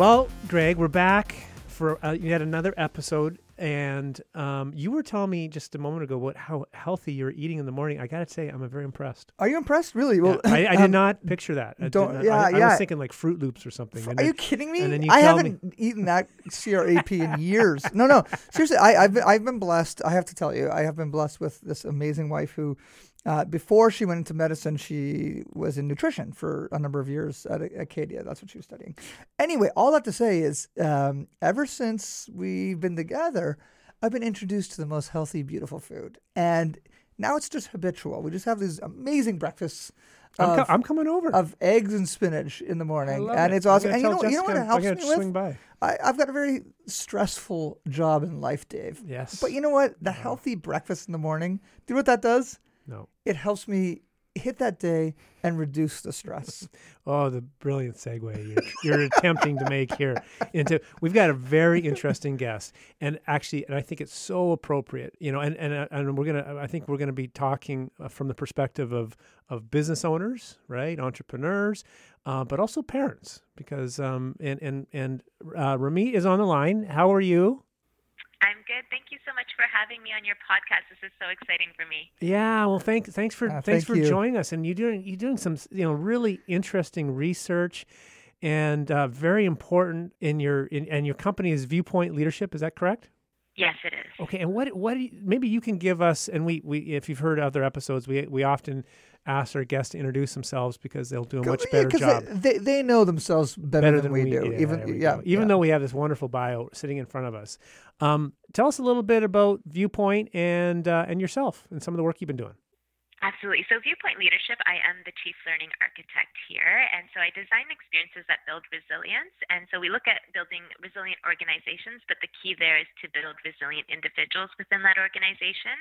Well, Greg, we're back for uh, yet another episode, and um, you were telling me just a moment ago what how healthy you're eating in the morning. I gotta say, I'm very impressed. Are you impressed? Really? Well, Yeah, I, I did um, not picture that. I don't- not- yeah, I, I yeah. was thinking like Froot Loops or something. Are then- you kidding me? and then you I tell me- haven't eaten that CRAP in years. No, no. Seriously, I, I've I've been blessed. I have to tell you, I have been blessed with this amazing wife who, uh, before she went into medicine, she was in nutrition for a number of years at Acadia. That's what she was studying. Anyway, all that to say is, um, ever since we've been together, I've been introduced to the most healthy, beautiful food, and now it's just habitual. We just have these amazing breakfasts. I'm, co- I'm coming over. of eggs and spinach in the morning, and it. it's awesome. And you know, you know what it helps I'm me swing with? by. I, I've got a very stressful job in life, Dave. Yes. But you know what? The healthy breakfast in the morning. Do you know what that does? No. It helps me hit that day and reduce the stress. Oh, the brilliant segue you're, you're attempting to make here into. We've got a very interesting guest, and actually, and I think it's so appropriate. You know, and and uh, and we're gonna. I think we're gonna be talking uh, from the perspective of of business owners, right, entrepreneurs, uh, but also parents, because um and and and uh, Rumeet is on the line. How are you? I'm good. Thank you so much for having me on your podcast. This is so exciting for me. Yeah, well, thanks, thanks for Uh, thanks thank for you. joining us, and you doing you doing some you know really interesting research, and uh, very important in your in and your company is Viewpoint Leadership. Is that correct? Yes, it is. Okay, and what what do you, maybe you can give us, and we we if you've heard other episodes, we we often ask our guests to introduce themselves because they'll do a much better job. They, they they know themselves better, than, we, do. Yeah, Even we yeah, go. even yeah. though we have this wonderful bio sitting in front of us. Um, tell us a little bit about Viewpoint and uh, and yourself and some of the work you've been doing. Absolutely. So, Viewpoint Leadership, I am the Chief Learning Architect here. And so I design experiences that build resilience. And so we look at building resilient organizations, but the key there is to build resilient individuals within that organization.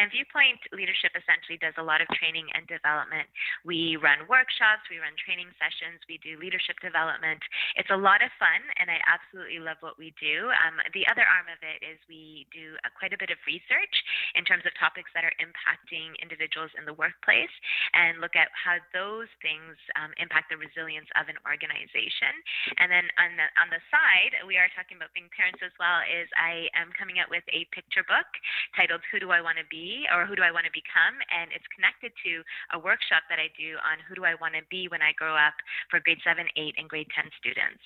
And Viewpoint Leadership essentially does a lot of training and development. We run workshops, we run training sessions, we do leadership development. It's a lot of fun, and I absolutely love what we do. Um, the other arm of it is we do uh, quite a bit of research in terms of topics that are impacting individuals in the workplace and look at how those things um, impact the resilience of an organization. And then on the on the side, we are talking about being parents as well. Is I am coming out with a picture book titled "Who Do I Want to Be" or "Who Do I Want to Become," and it's connected to a workshop that I do on who do I want to be when I grow up for grade seven, eight, and grade ten students.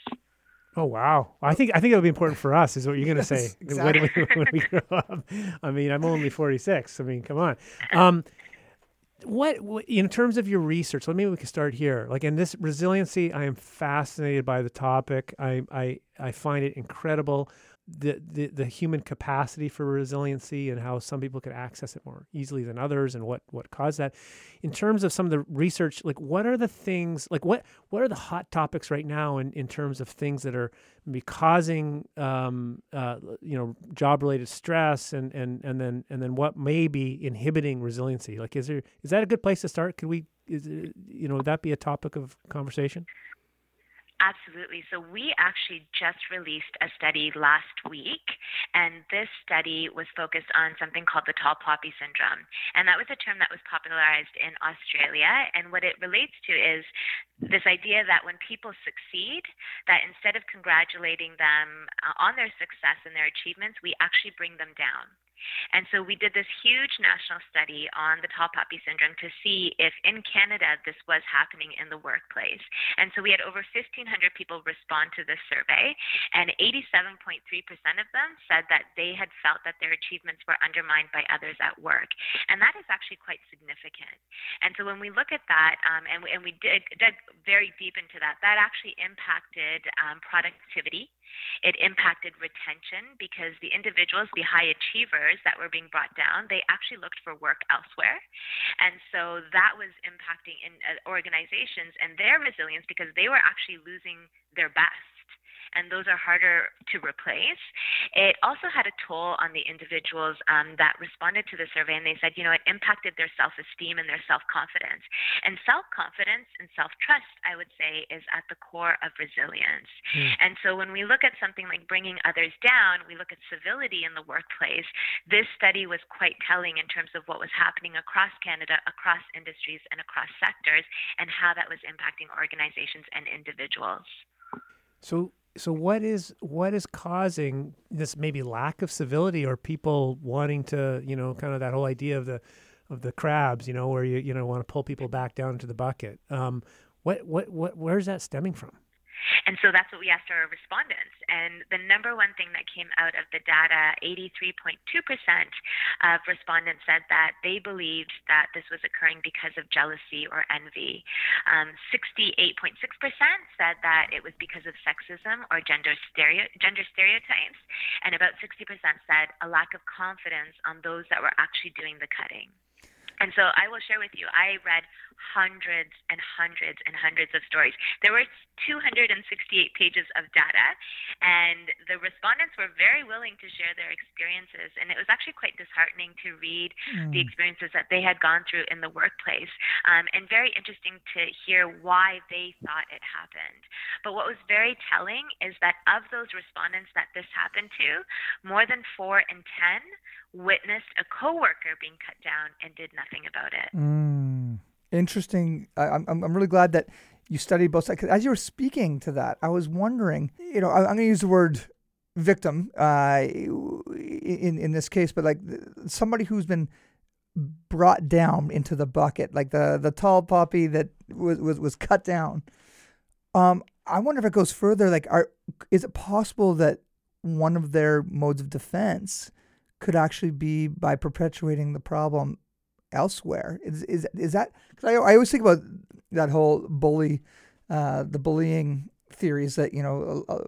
Oh wow! I think I think it'll be important for us. Is what you're going to say Yes, when, we, when we grow up. I mean, I'm only 46. I mean, come on. Um, what, in terms of your research? Let me we can start here. Like in this resiliency, I am fascinated by the topic. I I I find it incredible. The, the the human capacity for resiliency and how some people could access it more easily than others and what what caused that. In terms of some of the research like what are the things like what what are the hot topics right now in, in terms of things that are maybe causing um, uh, you know job related stress and, and and then and then what may be inhibiting resiliency? Like is there is that a good place to start? Could we is it, you know would that be a topic of conversation Absolutely. So we actually just released a study last week, and this study was focused on something called the tall poppy syndrome. And that was a term that was popularized in Australia. And what it relates to is this idea that when people succeed, that instead of congratulating them uh, on their success and their achievements, we actually bring them down. And so we did this huge national study on the tall poppy syndrome to see if in Canada this was happening in the workplace. And so we had over 1,500 people respond to this survey, and 87.3% of them said that they had felt that their achievements were undermined by others at work. And that is actually quite significant. And so when we look at that, um, and, we, and we did, dug very deep into that, that actually impacted um, productivity It impacted retention because the individuals, the high achievers that were being brought down, they actually looked for work elsewhere. And so that was impacting in uh, organizations and their resilience because they were actually losing their best and those are harder to replace. It also had a toll on the individuals um, that responded to the survey, and they said, you know, it impacted their self esteem and their self confidence. And self confidence and self trust, I would say, is at the core of resilience. Mm. And so when we look at something like bringing others down, we look at civility in the workplace. This study was quite telling in terms of what was happening across Canada, across industries, and across sectors, and how that was impacting organizations and individuals. So so what is what is causing this maybe lack of civility or people wanting to you know kind of that whole idea of the of the crabs you know where you you know want to pull people back down into the bucket? Um, what what what where's that stemming from and so that's what we asked our respondents. And the number one thing that came out of the data 83.2% of respondents said that they believed that this was occurring because of jealousy or envy. Um, 68.6% said that it was because of sexism or gender, stereo- gender stereotypes. And about 60% said a lack of confidence on those that were actually doing the cutting. And so I will share with you, I read hundreds and hundreds and hundreds of stories. There were 268 pages of data, and the respondents were very willing to share their experiences. And it was actually quite disheartening to read mm. the experiences that they had gone through in the workplace, um, and very interesting to hear why they thought it happened. But what was very telling is that of those respondents that this happened to, more than four in 10 witnessed a coworker being cut down and did nothing about it. Mm, interesting. I, am I'm, I'm really glad that you studied both sides. As you were speaking to that, I was wondering, you know, I, am going to use the word victim uh, in in this case, but like somebody who's been brought down into the bucket, like the the tall poppy that was was, was cut down. Um, I wonder if it goes further. Like, are is it possible that one of their modes of defense could actually be by perpetuating the problem elsewhere. Is is is that? Because I I always think about that whole bully, uh, the bullying theories that you know uh,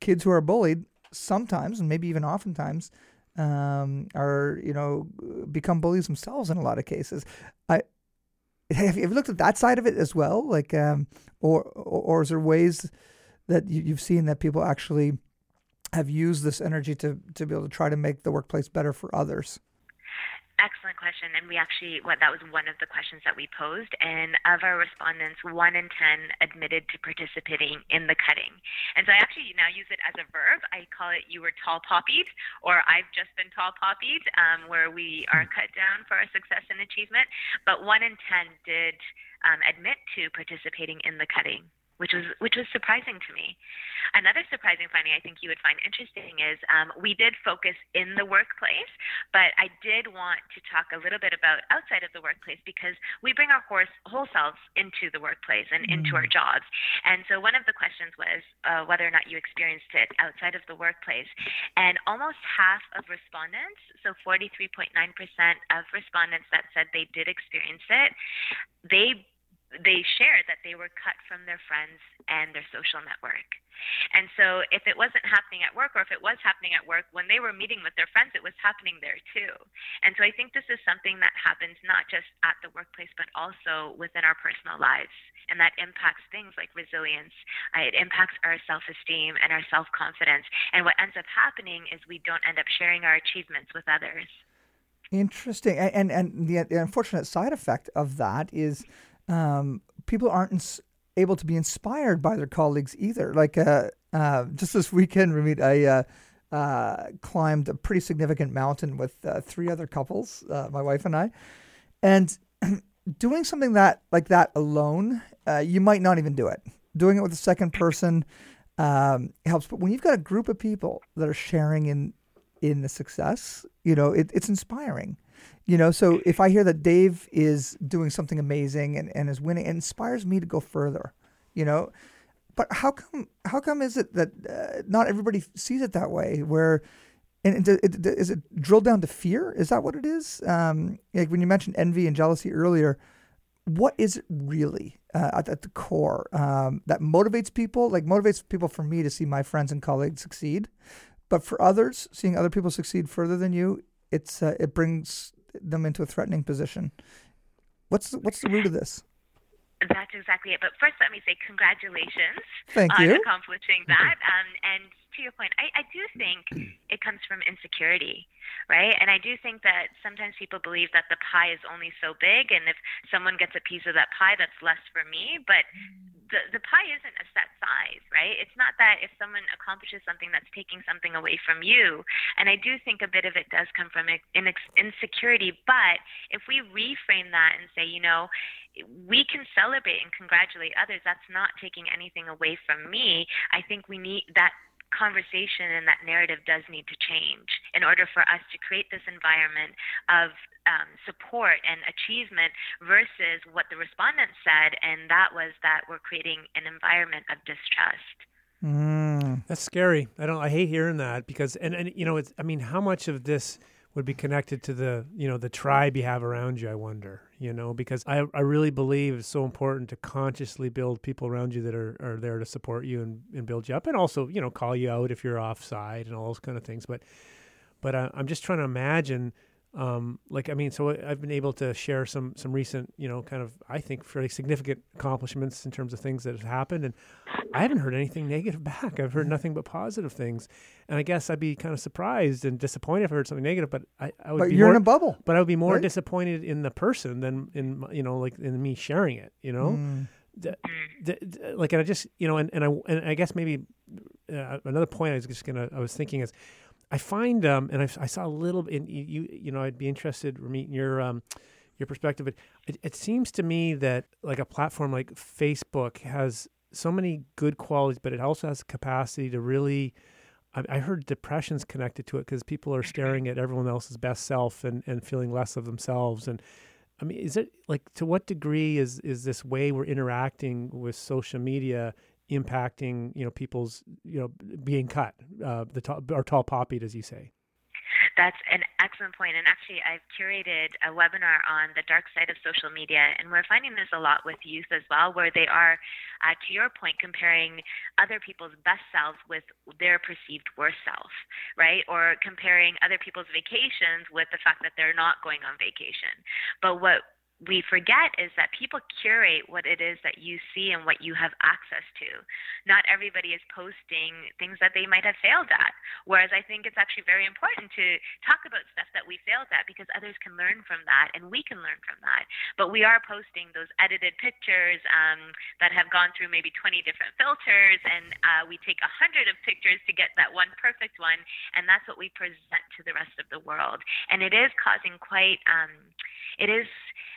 kids who are bullied sometimes and maybe even oftentimes um, are you know become bullies themselves in a lot of cases. I have you looked at that side of it as well? Like, um, or, or or is there ways that you, you've seen that people actually have used this energy to, to be able to try to make the workplace better for others? Excellent question. And we actually, what that was one of the questions that we posed. And of our respondents, one in 10 admitted to participating in the cutting. And so I actually now use it as a verb. I call it you were tall poppied, or I've just been tall poppied, um, where we are cut down for our success and achievement. But one in 10 did um, admit to participating in the cutting which was which was surprising to me. Another surprising finding I think you would find interesting is um, we did focus in the workplace, but I did want to talk a little bit about outside of the workplace because we bring our horse, whole selves into the workplace and mm. into our mm. jobs. And so one of the questions was uh, whether or not you experienced it outside of the workplace, and almost half of respondents, so 43.9% of respondents that said they did experience it, they they shared that they were cut from their friends and their social network. And so, if it wasn't happening at work, or if it was happening at work, when they were meeting with their friends, it was happening there too. And so, I think this is something that happens not just at the workplace, but also within our personal lives. And that impacts things like resilience, it impacts our self esteem and our self confidence. And what ends up happening is we don't end up sharing our achievements with others. Interesting. And, and, and the, the unfortunate side effect of that is um, people aren't ins- able to be inspired by their colleagues either. Like uh, uh, just this weekend, Rumeet, I uh, uh, climbed a pretty significant mountain with uh, three other couples, uh, my wife and I, and doing something that like that alone, you might not even do it. Doing it with a second person um, helps, but when you've got a group of people that are sharing in in the success, you know, it, it's inspiring. You know, so if I hear that Dave is doing something amazing and, and is winning, it inspires me to go further. You know, but how come how come is it that uh, not everybody sees it that way? Where and it, it, is it drilled down to fear? Is that what it is? Um, like when you mentioned envy and jealousy earlier, what is it really uh, at, at, the core um, that motivates people? Like motivates people for me to see my friends and colleagues succeed, but for others, seeing other people succeed further than you, it's uh, it brings them into a threatening position. What's the, what's the root of this? That's exactly it. But first, let me say congratulations Thank on you. accomplishing that. Um, and to your point, I, I do think it comes from insecurity, right? And I do think that sometimes people believe that the pie is only so big, and if someone gets a piece of that pie, that's less for me. But the the pie isn't a set size, right? It's not that if someone accomplishes something that's taking something away from you. And I do think a bit of it does come from insecurity. But if we reframe that and say, you know, we can celebrate and congratulate others. That's not taking anything away from me. I think we need that conversation and that narrative does need to change in order for us to create this environment of um, support and achievement versus what the respondents said, and that was that we're creating an environment of distrust. Mm. That's scary. I don't. I hate hearing that because, and and you know, it's. I mean, how much of this would be connected to the you know the tribe you have around you i wonder you know because i, I really believe it's so important to consciously build people around you that are, are there to support you and, and build you up and also you know call you out if you're offside and all those kind of things. But but I, i'm just trying to imagine um, like I mean, so I've been able to share some some recent, you know, kind of I think fairly significant accomplishments in terms of things that have happened, and I haven't heard anything negative back. I've heard nothing but positive things, and I guess I'd be kind of surprised and disappointed if I heard something negative. But I, I would but be you're more, in a bubble. But I would be more right? disappointed in the person than in you know like in me sharing it. You know. Mm. The, the, the, like and I just you know and, and I and I guess maybe uh, another point I was just gonna I was thinking is I find, um, and I, I, saw a little, in you, you know, I'd be interested, Rumeet, in your, um, your perspective. But it, it seems to me that like a platform like Facebook has so many good qualities, but it also has capacity to really. I, I heard depression's connected to it because people are staring at everyone else's best self and, and feeling less of themselves. And I mean, is it like to what degree is is this way we're interacting with social media impacting you know people's you know being cut uh, the tall, or tall poppied as you say that's an excellent point. And actually, I've curated a webinar on the dark side of social media, and we're finding this a lot with youth as well, where they are, uh, to your point, comparing other people's best selves with their perceived worst self, right? Or comparing other people's vacations with the fact that they're not going on vacation. But what we forget is that people curate what it is that you see and what you have access to. Not everybody is posting things that they might have failed at. Whereas I think it's actually very important to talk about stuff that we failed at because others can learn from that and we can learn from that. But we are posting those edited pictures um, that have gone through maybe 20 different filters, and uh, we take a hundred of pictures to get that one perfect one, and that's what we present to the rest of the world. And it is causing quite. Um, it is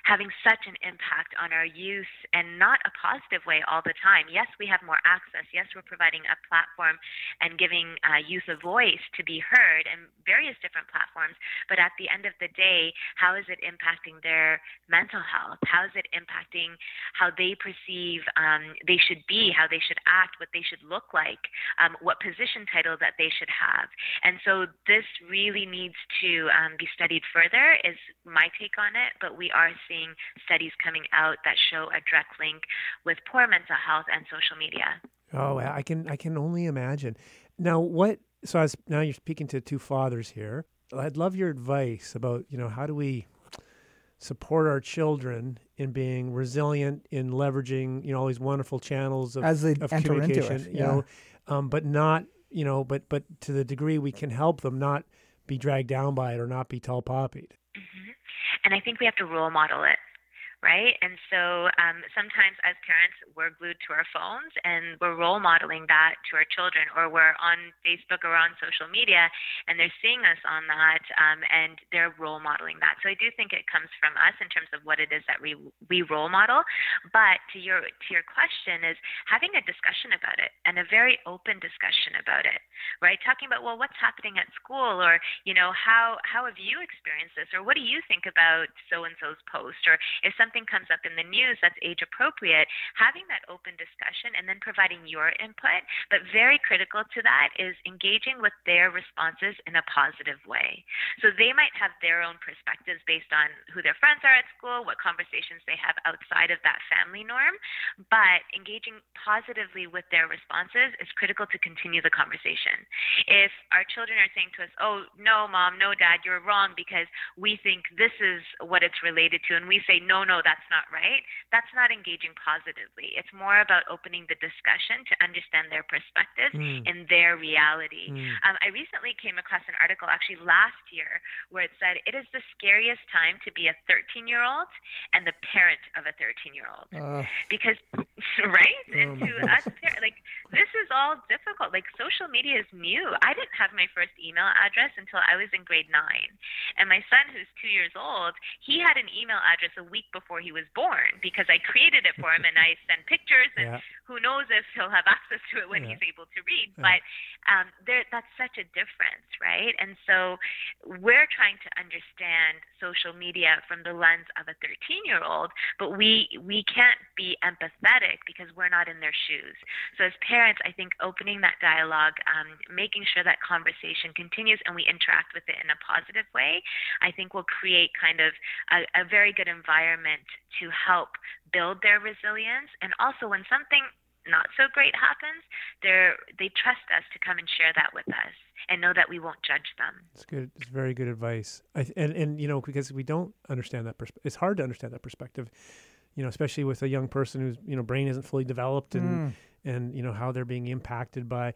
having such an impact on our youth and not a positive way all the time. Yes, we have more access. Yes, we're providing a platform and giving uh, youth a voice to be heard in various different platforms. But at the end of the day, how is it impacting their mental health? How is it impacting how they perceive um, they should be, how they should act, what they should look like, um, what position title that they should have? And so this really needs to um, be studied further, is my take on it. But we are seeing seeing studies coming out that show a direct link with poor mental health and social media. Oh, I can I can only imagine. Now, what? So, as now you're speaking to two fathers here. I'd love your advice about you know how do we support our children in being resilient in leveraging you know all these wonderful channels of, as they of enter communication. into it, you yeah. know, um, but not you know, but but to the degree we can help them not be dragged down by it or not be tall poppied. And I think we have to role model it right? And so um, sometimes as parents, we're glued to our phones and we're role modeling that to our children, or we're on Facebook or on social media and they're seeing us on that um, and they're role modeling that. So I do think it comes from us in terms of what it is that we, we role model. But to your, to your question is having a discussion about it and a very open discussion about it, right? Talking about, well, what's happening at school or, you know, how, how have you experienced this or what do you think about so-and-so's post or if some something comes up in the news that's age appropriate, having that open discussion and then providing your input. But very critical to that is engaging with their responses in a positive way. So they might have their own perspectives based on who their friends are at school, what conversations they have outside of that family norm, but engaging positively with their responses is critical to continue the conversation. If our children are saying to us, "Oh, no, mom, no, dad, you're wrong because we think this is what it's related to," and we say, "No, no, that's not right," that's not engaging positively. It's more about opening the discussion to understand their perspective mm. and their reality. Mm. Um, I recently came across an article, actually last year, where it said it is the scariest time to be a 13 year old and the parent of a 13 year old. Uh, because, right? Oh and to us, like, this is all difficult. Like, social media is new. I didn't have my first email address until I was in grade nine. And my son, who's two years old, he had an email address a week before he was born because I created it for him and I send pictures and yeah. who knows if he'll have access to it when yeah. he's able to read. Yeah. But um, there, that's such a difference, right? And so we're trying to understand social media from the lens of a 13 year old, but we, we can't be empathetic because we're not in their shoes. So as parents, I think opening that dialogue, um, making sure that conversation continues and we interact with it in a positive way, I think will create kind of a, a very good environment to help build their resilience. And also, when something not so great happens, they they trust us to come and share that with us and know that we won't judge them. It's good. It's very good advice. I, and and you know because we don't understand that perspective, it's hard to understand that perspective. You know, especially with a young person whose you know brain isn't fully developed and. Mm and you know how they're being impacted by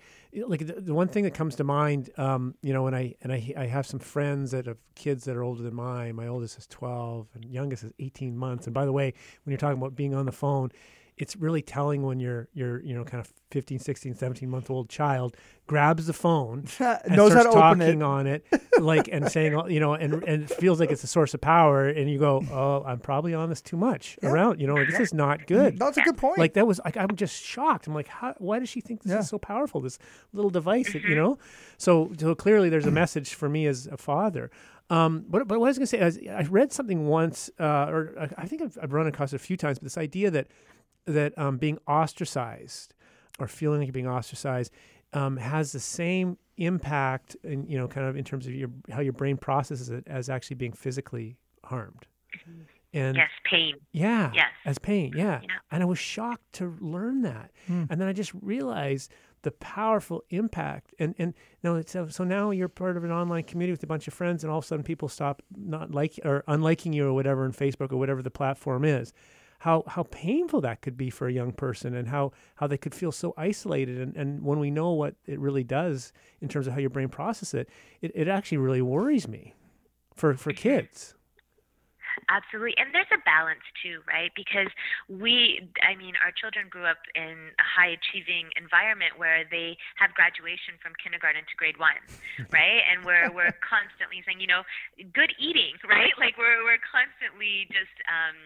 like the, the one thing that comes to mind um, you know and I and I, I have some friends that have kids that are older than mine. My oldest is 12 and youngest is 18 months. And by the way when you're talking about being on the phone it's really telling when your your you know kind of 15 16 17 month old child grabs the phone and knows starts how to talking open it. on it like and saying you know and and it feels like it's a source of power and you go oh i'm probably on this too much yeah. around you know this is not good. That's a good point. Like that was like i'm just shocked. I'm like how, why does she think this yeah. is so powerful this little device that, you know? So so clearly there's a message for me as a father. Um, but, but what I was going to say is I read something once, uh, or I think I've, I've run across it a few times, but this idea that that um, being ostracized or feeling like you're being ostracized um, has the same impact in you know kind of in terms of your how your brain processes it as actually being physically harmed. Mm-hmm. and yes pain. Yeah yes. as pain yeah, yeah. and i was shocked to learn that. Mm. and then i just realized the powerful impact. And and no so, so now you're part of an online community with a bunch of friends and all of a sudden people stop not like or unliking you or whatever in facebook or whatever the platform is how how painful that could be for a young person and how how they could feel so isolated. And, and when we know what it really does in terms of how your brain processes it, it, it actually really worries me for for kids Absolutely. And there's a balance too, right? Because we, I mean, our children grew up in a high achieving environment where they have graduation from kindergarten to grade one, right? And we're, we're constantly saying, you know, good eating, right? Like we're, we're constantly just, um,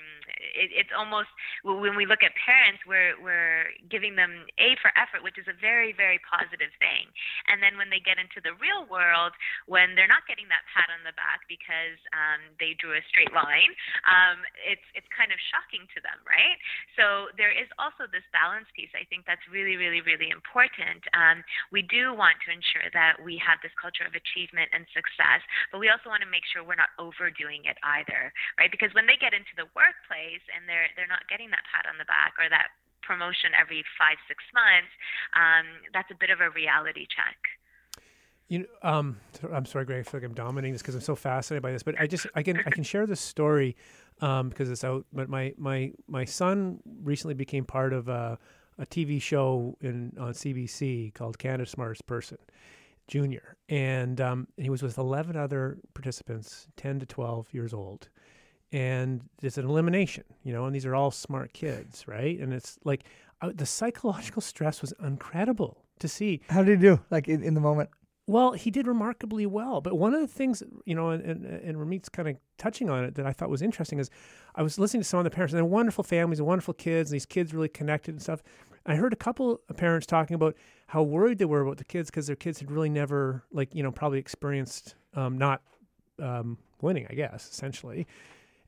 it, it's almost, when we look at parents, we're, we're giving them A for effort, which is a very, very positive thing. And then when they get into the real world, when they're not getting that pat on the back because um, they drew a straight line, um, it's it's kind of shocking to them, right? So there is also this balance piece. I think that's really, really, really important. Um, we do want to ensure that we have this culture of achievement and success, but we also want to make sure we're not overdoing it either, right? Because when they get into the workplace and they're they're not getting that pat on the back or that promotion every five six months, um, that's a bit of a reality check. You know, um, I'm sorry, Greg. I feel like I'm dominating this because I'm so fascinated by this. But I just I can I can share this story um, because it's out. But my my my son recently became part of a, a TV show in on CBC called Canada's Smartest Person Junior, and um, he was with 11 other participants, 10 to 12 years old, and it's an elimination, you know, and these are all smart kids, right? And it's like uh, the psychological stress was incredible to see. How did he do? Like in, in the moment? Well, he did remarkably well. But one of the things, you know, and, and, and Rumeet's kind of touching on it that I thought was interesting is I was listening to some of the parents, and they're wonderful families and wonderful kids, and these kids really connected and stuff. I heard a couple of parents talking about how worried they were about the kids because their kids had really never, like, you know, probably experienced um, not um, winning, I guess, essentially.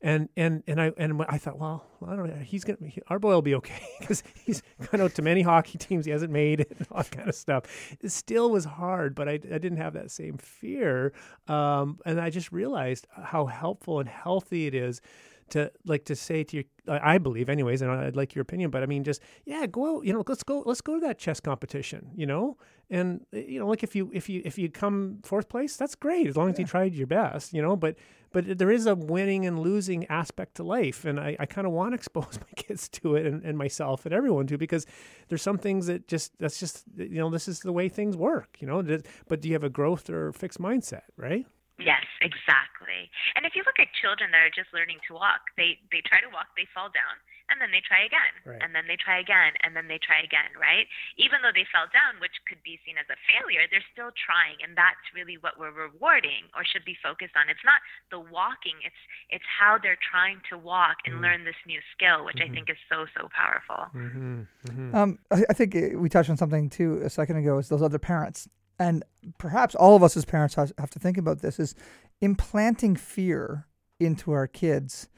And and and I and I thought, well, I don't know, he's gonna our boy will be okay because he's gone out to many hockey teams he hasn't made it and all that kind of stuff. It still was hard, but I, I didn't have that same fear, um, and I just realized how helpful and healthy it is to like to say to your I believe anyways and I'd like your opinion but I mean just yeah go out you know let's go let's go to that chess competition you know and eh, you know like if you if you if you come fourth place that's great as long as you tried your best you know but but there is a winning and losing aspect to life and I, I kind of want to expose my kids to it and, and myself and everyone to because there's some things that just that's just you know this is the way things work you know but do you have a growth or fixed mindset right Yes, exactly. And if you look at children that are just learning to walk, they they try to walk, they fall down, and then they try again, right. and then they try again, and then they try again, right? Even though they fell down, which could be seen as a failure, they're still trying, and that's really what we're rewarding or should be focused on. It's not the walking; it's it's how they're trying to walk and mm-hmm. learn this new skill, which mm-hmm. I think is so so powerful. Mm-hmm. mm-hmm. Um, I, I think we touched on something too a second ago. Is those other parents and perhaps all of us as parents have to think about this is implanting fear into our kids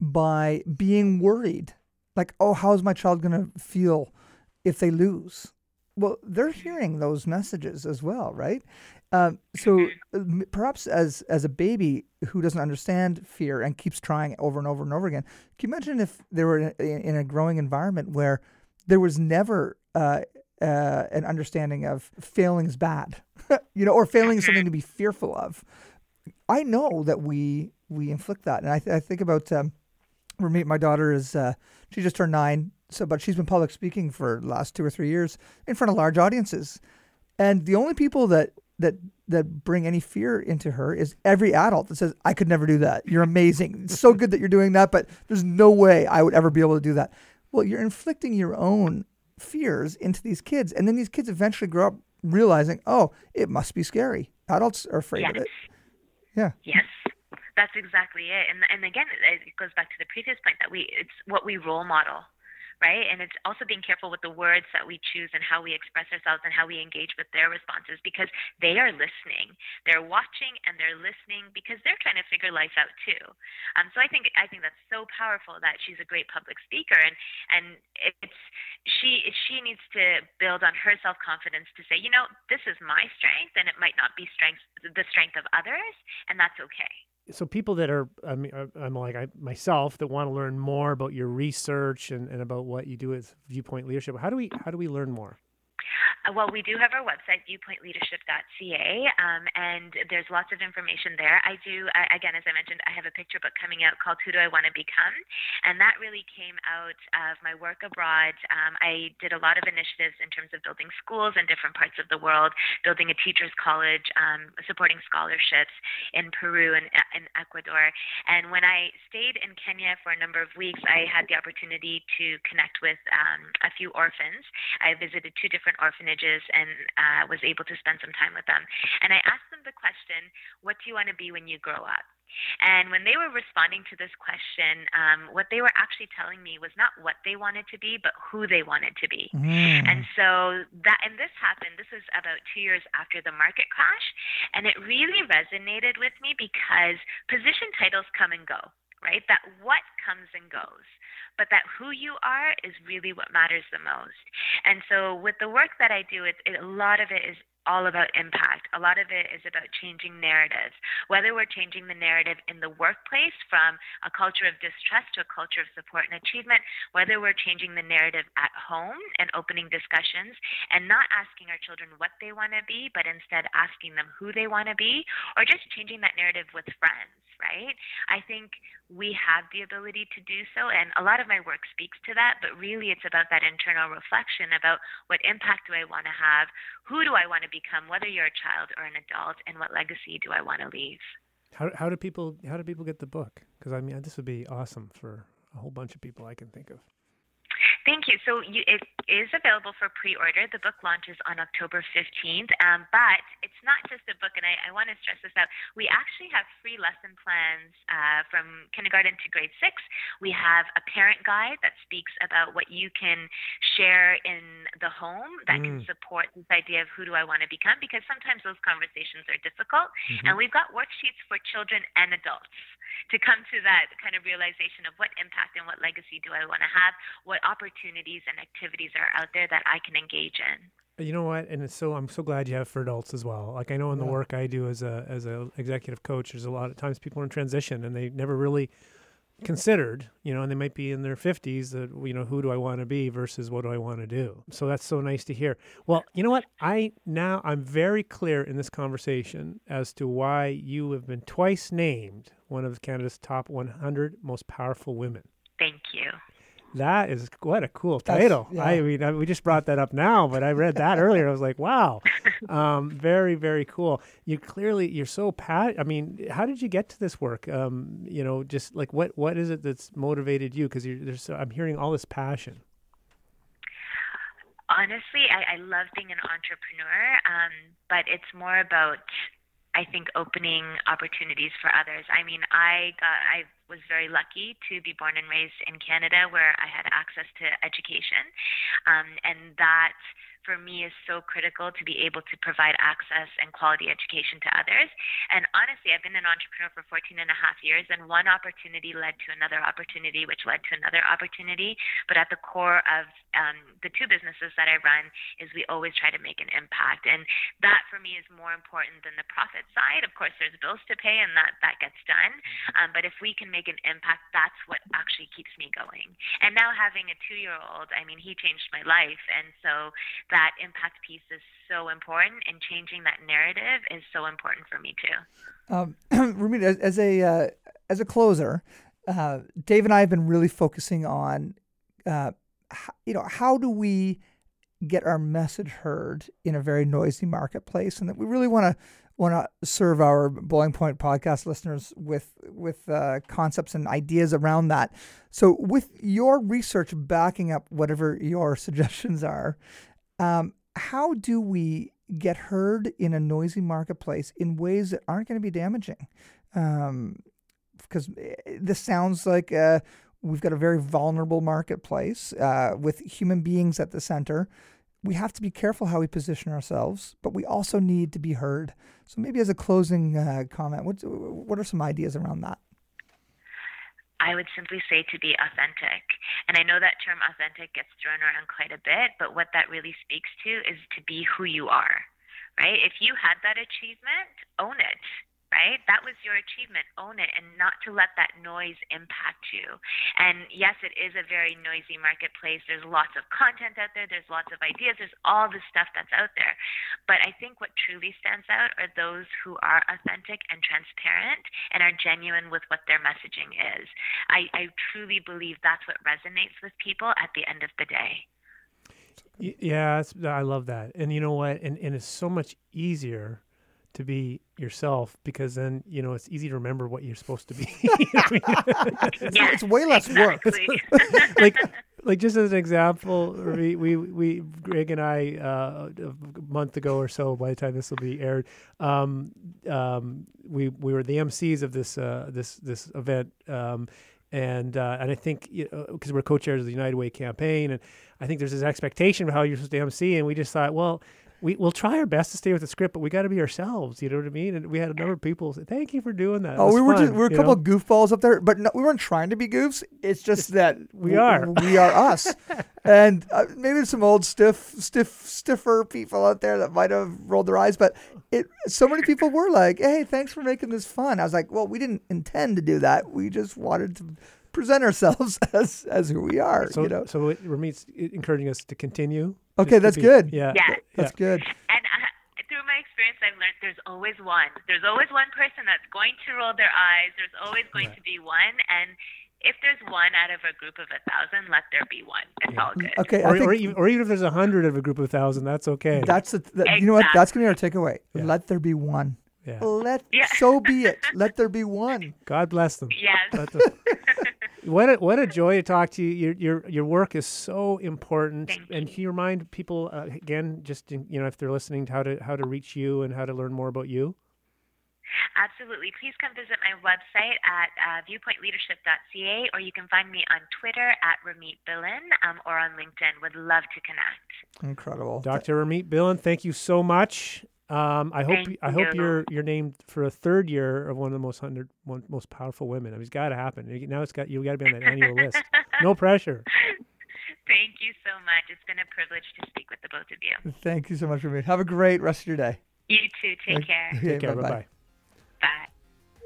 by being worried like oh how's my child going to feel if they lose? Well they're hearing those messages as well right? Um, so uh, perhaps as as a baby who doesn't understand fear and keeps trying over and over and over again can you imagine if they were in a, in a growing environment where there was never uh, uh, an understanding of failing is bad, you know, or failing is something to be fearful of. I know that we we inflict that, and I, th- I think about um, me, my daughter is uh, she just turned nine, so but she's been public speaking for the last two or three years in front of large audiences, and the only people that that that bring any fear into her is every adult that says, "I could never do that. You're amazing. It's so good that you're doing that, but there's no way I would ever be able to do that." Well, you're inflicting your own fears into these kids. And then these kids eventually grow up realizing, oh, it must be scary. Adults are afraid yes. of it. Yeah. Yes. That's exactly it. And and again, it goes back to the previous point that we it's what we role model right? And it's also being careful with the words that we choose and how we express ourselves and how we engage with their responses because they are listening. They're watching and they're listening because they're trying to figure life out too. Um, so I think I think that's so powerful that she's a great public speaker and and it's she she needs to build on her self confidence to say, you know, this is my strength and it might not be strength the strength of others and that's okay so people that are I mean, uh, I'm like I myself that want to learn more about your research and, and about what you do with viewpoint leadership. How do we how do we learn more? Uh, well, we do have our website, viewpointleadership.ca, um, and there's lots of information there. I do, uh, again, as I mentioned, I have a picture book coming out called Who Do I Want to Become? And that really came out of my work abroad. Um, I did a lot of initiatives in terms of building schools in different parts of the world, building a teacher's college, um, supporting scholarships in Peru and in Ecuador. And when I stayed in Kenya for a number of weeks, I had the opportunity to connect with um, a few orphans. I visited two different orphanages and uh, was able to spend some time with them. And I asked them the question, What do you want to be when you grow up? And when they were responding to this question, um, what they were actually telling me was not what they wanted to be, but who they wanted to be. Mm. And so that, and this happened, this was about two years after the market crash. And it really resonated with me because position titles come and go, right? That what comes and goes but that who you are is really what matters the most. And so with the work that I do, it, it, a lot of it is all about impact. A lot of it is about changing narratives, whether we're changing the narrative in the workplace from a culture of distrust to a culture of support and achievement, whether we're changing the narrative at home and opening discussions and not asking our children what they want to be, but instead asking them who they want to be, or just changing that narrative with friends right? I think we have the ability to do so, and a lot of my work speaks to that, but really it's about that internal reflection about what impact do I want to have, who do I want to become, whether you're a child or an adult, and what legacy do I want to leave. How, how do people how do people get the book? Because I mean, this would be awesome for a whole bunch of people I can think of. Thank you. So you, it is available for pre-order. The book launches on October 15th, um, but it's not just a book, and I, I want to stress this out. We actually have free lesson plans uh, from kindergarten to grade six. We have a parent guide that speaks about what you can share in the home that mm. can support this idea of who do I want to become, because sometimes those conversations are difficult. Mm-hmm. And we've got worksheets for children and adults. To come to that kind of realization of what impact and what legacy do I want to have, what opportunities and activities are out there that I can engage in. You know what? And it's so I'm so glad you have for adults as well. Like I know in the Yeah. work I do as a as a executive coach, there's a lot of times people are in transition and they never really considered, you know, and they might be in their 50s that you know who do I want to be versus what do I want to do. So that's so nice to hear. Well, you know what? I now I'm very clear in this conversation as to why you have been twice named one of Canada's top 100 most powerful women. Thank you. That is what a cool title. yeah. I mean, I, we just brought that up now, but I read that earlier. I was like, wow, um, very, very cool. You clearly, you're so pat. I mean, how did you get to this work? Um, you know, just like what, what is it that's motivated you? Because there's, so, I'm hearing all this passion. honestly, I, I love being an entrepreneur, um, but it's more about, I think, opening opportunities for others. I mean, I got, I was very lucky to be born and raised in Canada, where I had access to education, um, and that for me is so critical to be able to provide access and quality education to others. And honestly, I've been an entrepreneur for 14 and a half years, and one opportunity led to another opportunity, which led to another opportunity. But at the core of um, the two businesses that I run is we always try to make an impact. And that for me is more important than the profit side. Of course, there's bills to pay, and that, that gets done. Um, but if we can make an impact, that's what actually keeps me going. And now having a two year old, I mean, he changed my life. And so that impact piece is so important, and changing that narrative is so important for me too. Um, as, a uh, as a closer, uh, Dave and I have been really focusing on, uh, h- you know, how do we get our message heard in a very noisy marketplace, and that we really want to want to serve our Boiling Point podcast listeners with with uh, concepts and ideas around that. So, with your research backing up whatever your suggestions are, um, how do we get heard in a noisy marketplace in ways that aren't going to be damaging? Um, because this sounds like uh, we've got a very vulnerable marketplace uh, with human beings at the center. We have to be careful how we position ourselves, but we also need to be heard. So maybe as a closing uh, comment, what what are some ideas around that? I would simply say to be authentic. And I know that term authentic gets thrown around quite a bit, but what that really speaks to is to be who you are, right? If you had that achievement, own it, right? That was your achievement, own it, and not to let that noise impact you. And yes, it is a very noisy marketplace. There's lots of content out there, there's lots of ideas, there's all the stuff that's out there. But I think what truly stands out are those who are authentic and transparent and are genuine with what their messaging is. I, I truly believe that's what resonates with people at the end of the day. Yeah, I love that. And you know what? And, and it's so much easier to be yourself because then, you know, it's easy to remember what you're supposed to be. Mean, Yes, it's way less work. like like just as an example, we we, we Greg and I uh, a month ago or so, by the time this will be aired, um, um, we we were the MCs of this uh, this this event. Um, and uh, and I think because we're co-chairs of the United Way campaign, and I think there's this expectation of how you're supposed to MC, and we just thought, well, we we'll try our best to stay with the script, but we got to be ourselves. You know what I mean? And we had a number of people say, "Thank you for doing that." It Oh, we were just we were a couple know? of goofballs up there, but no, we weren't trying to be goofs. It's just that we w- are. we are us, and uh, maybe some old stiff, stiff, stiffer people out there that might have rolled their eyes, but it so many people were like, "Hey, thanks for making this fun." I was like, "Well, we didn't intend to do that. We just wanted to present ourselves as as who we are." So you know. so it, Rumeet's encouraging us to continue. Okay, to that's be- good. Yeah, Yeah. That's good. And uh, through my experience, I've learned there's always one. There's always one person that's going to roll their eyes. There's always going Right. to be one. And if there's one out of a group of a thousand, let there be one. It's all good. Okay, I Or, think or, even, or even if there's a hundred of a group of a thousand, that's okay. that's the, that, you know what? That's gonna be our takeaway. Yeah. Let there be one. Yeah. Let Yeah. so be it. Let there be one. God bless them. Yes. Let them- what a, what a joy to talk to you. Your your your work is so important. Thank and can you remind people uh, again, just in, you know, if they're listening, how to how to reach you and how to learn more about you? Absolutely. Please come visit my website at uh, viewpointleadership.ca or you can find me on Twitter at Rumeet Billan um, or on LinkedIn. Would love to connect. Incredible. Dr. Rumeet Billan, thank you so much. Um, I hope Thank I hope you. you're you're named for a third year of one of the most hundred one most powerful women. I mean, it's got to happen. Now it's got you got to be on that annual list. No pressure. Thank you so much. It's been a privilege to speak with the both of you. Thank you so much for me. Have a great rest of your day. You too. Take care. Okay, Take care. Bye bye-bye. bye.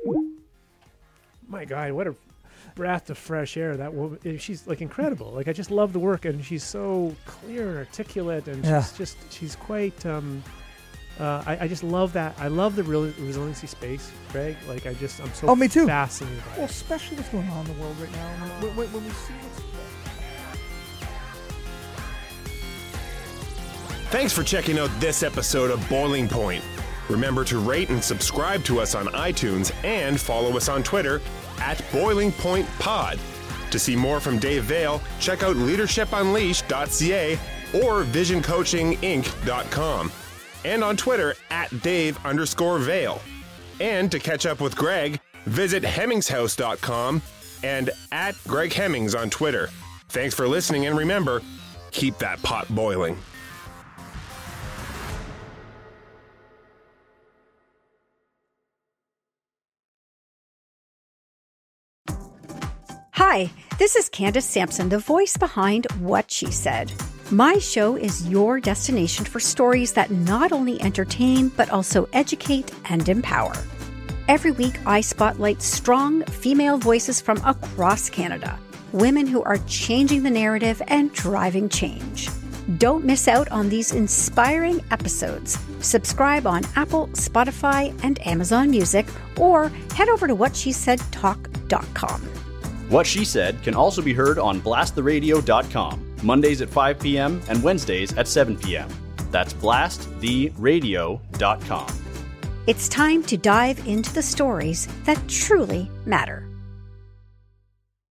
Bye. My God, what a breath of fresh air that woman. eh, She's like incredible. Like I just love the work, and she's so clear and articulate, and Yeah. she's just she's quite. Um, uh, I, I just love that. I love the real resiliency space, Greg. Like I just I'm so Oh, me too. fascinated by Well, it. especially what's going on in the world right now. When, when, when we see what's Thanks for checking out this episode of Boiling Point. Remember to rate and subscribe to us on iTunes and follow us on Twitter at Boiling Point Pod. To see more from Dave Veale, check out leadershipunleashed.ca or visioncoachinginc.com. And on Twitter at Dave underscore Veale. And to catch up with Greg, visit hemmingshouse.com and at Greg Hemmings on Twitter. Thanks for listening, and remember, keep that pot boiling. Hi, this is Candace Sampson, the voice behind What She Said. My show is your destination for stories that not only entertain, but also educate and empower. Every week, I spotlight strong female voices from across Canada, women who are changing the narrative and driving change. Don't miss out on these inspiring episodes. Subscribe on Apple, Spotify, and Amazon Music, or head over to whatshesaidtalk.com. What She Said can also be heard on blasttheradio.com, Mondays at 5 p.m. and Wednesdays at 7 p.m. That's blasttheradio.com. It's time to dive into the stories that truly matter.